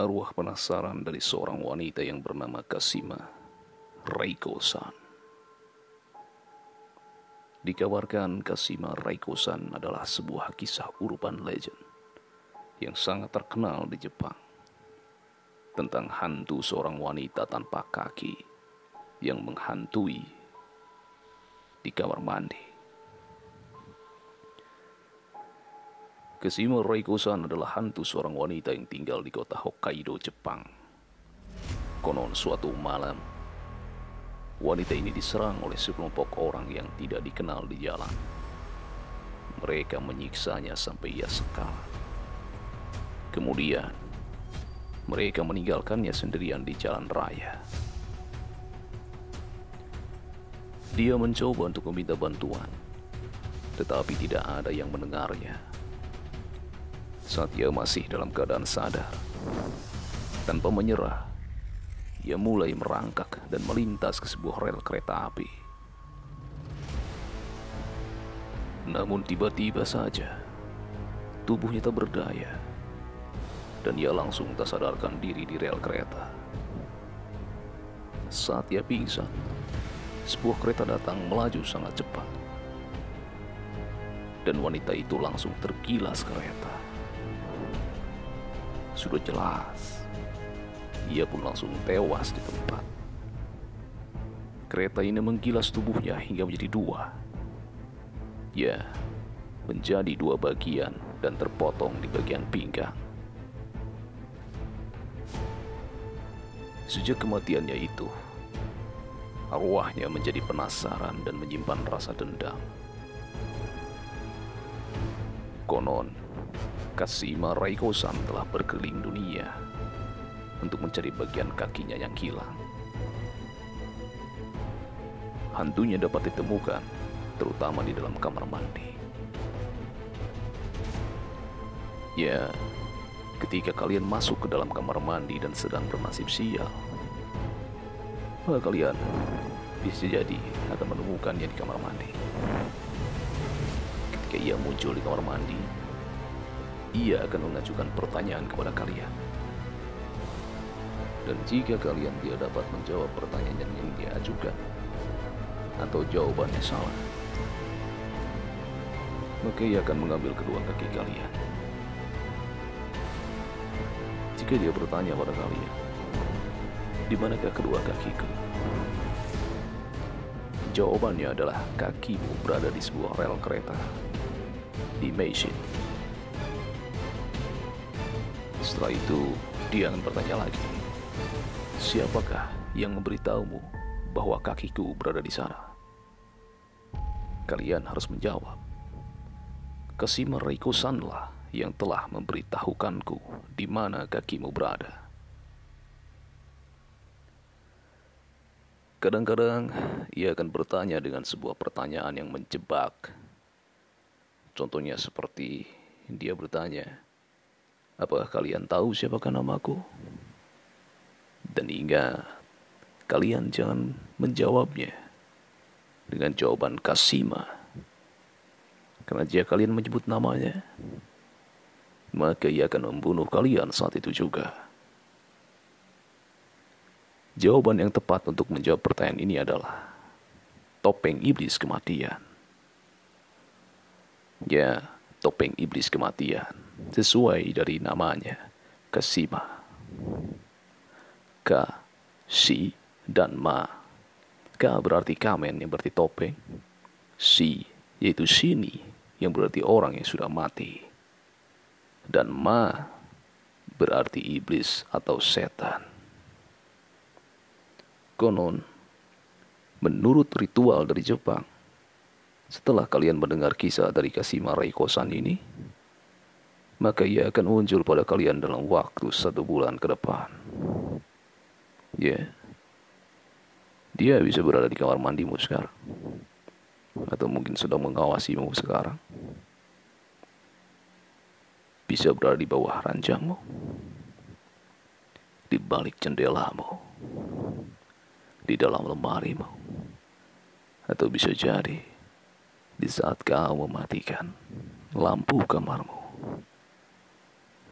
arwah penasaran dari seorang wanita yang bernama Kasima Raiko-san. Dikabarkan Kasima Raiko-san adalah sebuah kisah urban legend yang sangat terkenal di Jepang tentang hantu seorang wanita tanpa kaki yang menghantui di kamar mandi. Kesimo Reiko-san adalah hantu seorang wanita yang tinggal di kota Hokkaido, Jepang. Konon suatu malam, wanita ini diserang oleh sekelompok orang yang tidak dikenal di jalan. Mereka menyiksanya sampai ia sekal. Kemudian, mereka meninggalkannya sendirian di jalan raya. Dia mencoba untuk meminta bantuan, tetapi tidak ada yang mendengarnya saat ia masih dalam keadaan sadar. Tanpa menyerah, ia mulai merangkak dan melintas ke sebuah rel kereta api. Namun tiba-tiba saja, tubuhnya tak berdaya, dan ia langsung tak sadarkan diri di rel kereta. Saat ia pingsan, sebuah kereta datang melaju sangat cepat. Dan wanita itu langsung tergilas kereta. Sudah jelas, ia pun langsung tewas di tempat. Kereta ini menggilas tubuhnya hingga menjadi dua. Ya, menjadi dua bagian dan terpotong di bagian pinggang. Sejak kematiannya itu, arwahnya menjadi penasaran dan menyimpan rasa dendam. Konon, Kasima Raikosan telah berkeliling dunia untuk mencari bagian kakinya yang hilang. Hantunya dapat ditemukan, terutama di dalam kamar mandi. Ya, ketika kalian masuk ke dalam kamar mandi dan sedang bernasib sial, maka kalian bisa jadi akan menemukannya di kamar mandi. Ketika ia muncul di kamar mandi, ia akan mengajukan pertanyaan kepada kalian. Dan jika kalian tidak dapat menjawab pertanyaan yang dia ajukan, atau jawabannya salah, maka ia akan mengambil kedua kaki kalian. Jika dia bertanya pada kalian, di manakah kedua kakiku? Jawabannya adalah kakimu berada di sebuah rel kereta di Meishin. Setelah itu, dia akan bertanya lagi, siapakah yang memberitahumu bahwa kakiku berada di sana? Kalian harus menjawab. Kasima Reiko Sanlah yang telah memberitahukanku di mana kakimu berada. Kadang-kadang ia akan bertanya dengan sebuah pertanyaan yang menjebak. Contohnya seperti dia bertanya, Apakah kalian tahu siapakah namaku? Dan ingat, kalian jangan menjawabnya dengan jawaban Kasima. Karena jika kalian menyebut namanya, maka ia akan membunuh kalian saat itu juga. Jawaban yang tepat untuk menjawab pertanyaan ini adalah topeng iblis kematian. Ya, topeng iblis kematian sesuai dari namanya Kasima. Ka, si, dan ma. Ka berarti kamen yang berarti topeng. Si yaitu sini yang berarti orang yang sudah mati. Dan ma berarti iblis atau setan. Konon, menurut ritual dari Jepang, setelah kalian mendengar kisah dari Kasima Raikosan ini, maka ia akan muncul pada kalian dalam waktu satu bulan ke depan. Ya, yeah. dia bisa berada di kamar mandimu sekarang, atau mungkin sedang mengawasimu sekarang. Bisa berada di bawah ranjangmu, di balik jendelamu, di dalam lemarimu, atau bisa jadi di saat kau mematikan lampu kamarmu.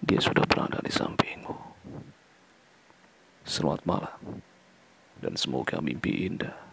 Dia sudah berada di sampingmu. Selamat malam, dan semoga mimpi indah.